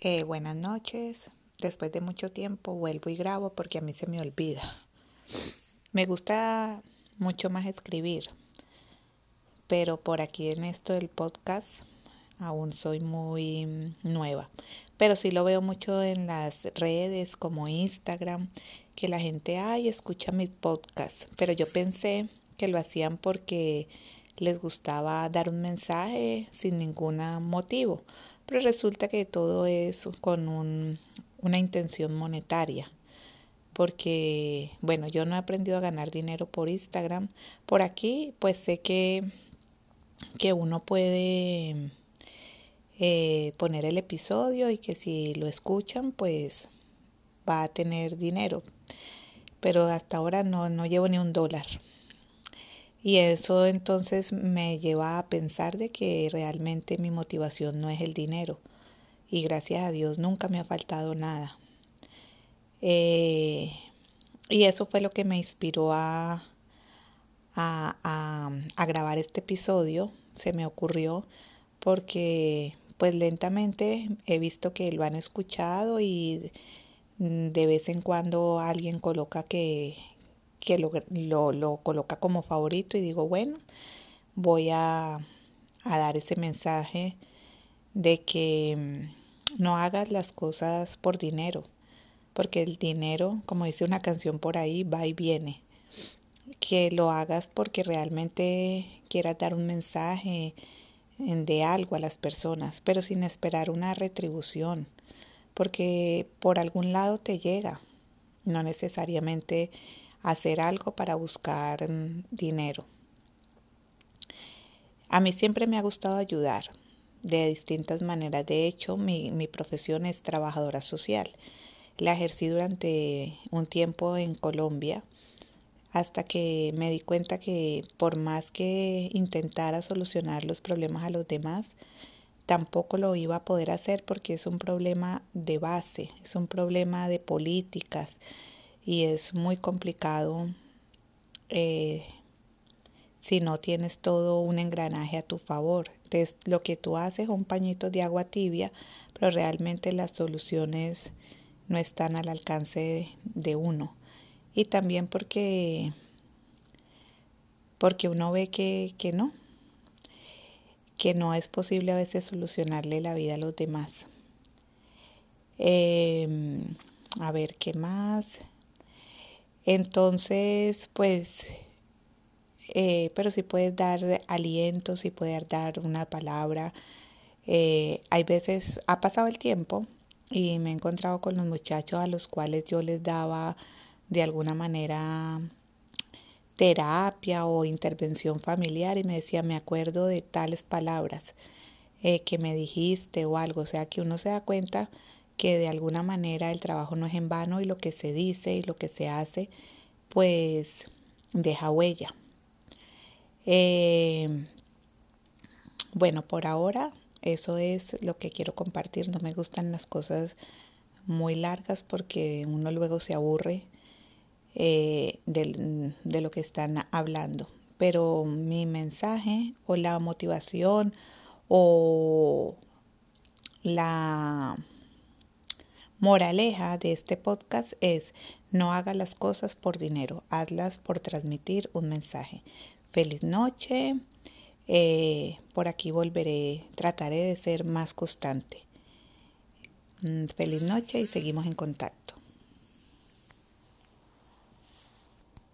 Eh, buenas noches. Después de mucho tiempo vuelvo y grabo porque a mí se me olvida. Me gusta mucho más escribir, pero por aquí en esto del podcast aún soy muy nueva. Pero sí lo veo mucho en las redes como Instagram, que la gente, ay, escucha mi podcast. Pero yo pensé que lo hacían porque les gustaba dar un mensaje sin ningún motivo pero resulta que todo es con un, una intención monetaria. Porque, bueno, yo no he aprendido a ganar dinero por Instagram. Por aquí, pues sé que, que uno puede eh, poner el episodio y que si lo escuchan, pues va a tener dinero. Pero hasta ahora no, no llevo ni un dólar. Y eso entonces me lleva a pensar de que realmente mi motivación no es el dinero. Y gracias a Dios nunca me ha faltado nada. Eh, y eso fue lo que me inspiró a, a, a, grabar este episodio. Se me ocurrió porque pues lentamente he visto que lo han escuchado y de vez en cuando alguien coloca que, que lo, lo, lo coloca como favorito y digo, bueno, voy a, a dar ese mensaje de que mm, no hagas las cosas por dinero, porque el dinero, como dice una canción por ahí, va y viene. Que lo hagas porque realmente quieras dar un mensaje de algo a las personas, pero sin esperar una retribución, porque por algún lado te llega, no necesariamente hacer algo para buscar mm, dinero. A mí siempre me ha gustado ayudar de distintas maneras. De hecho, mi, mi profesión es trabajadora social. La ejercí durante un tiempo en Colombia hasta que me di cuenta que por más que intentara solucionar los problemas a los demás, tampoco lo iba a poder hacer porque es un problema de base, es un problema de políticas, y es muy complicado eh, si no tienes todo un engranaje a tu favor. Entonces, lo que tú haces es un pañito de agua tibia, pero realmente las soluciones no están al alcance de, uno. Y también porque, porque uno ve que, que no, que no es posible a veces solucionarle la vida a los demás. Em, a ver, ¿qué más? Entonces, pues, eh, pero si puedes dar aliento, si puedes dar una palabra. Eh, hay veces, ha pasado el tiempo y me he encontrado con los muchachos a los cuales yo les daba de alguna manera terapia o intervención familiar y me decía, me acuerdo de tales palabras eh, que me dijiste o algo. O sea, que uno se da cuenta que de alguna manera el trabajo no es en vano y lo que se dice y lo que se hace, pues deja huella. Eh, bueno, por ahora eso es lo que quiero compartir. No me gustan las cosas muy largas porque uno luego se aburre eh, de, de lo que están hablando. Pero mi mensaje o la motivación o la Moraleja de este podcast es no haga las cosas por dinero, hazlas por transmitir un mensaje. Feliz noche. Eh, por aquí volveré, trataré de ser más constante. Mm, feliz noche y seguimos en contacto.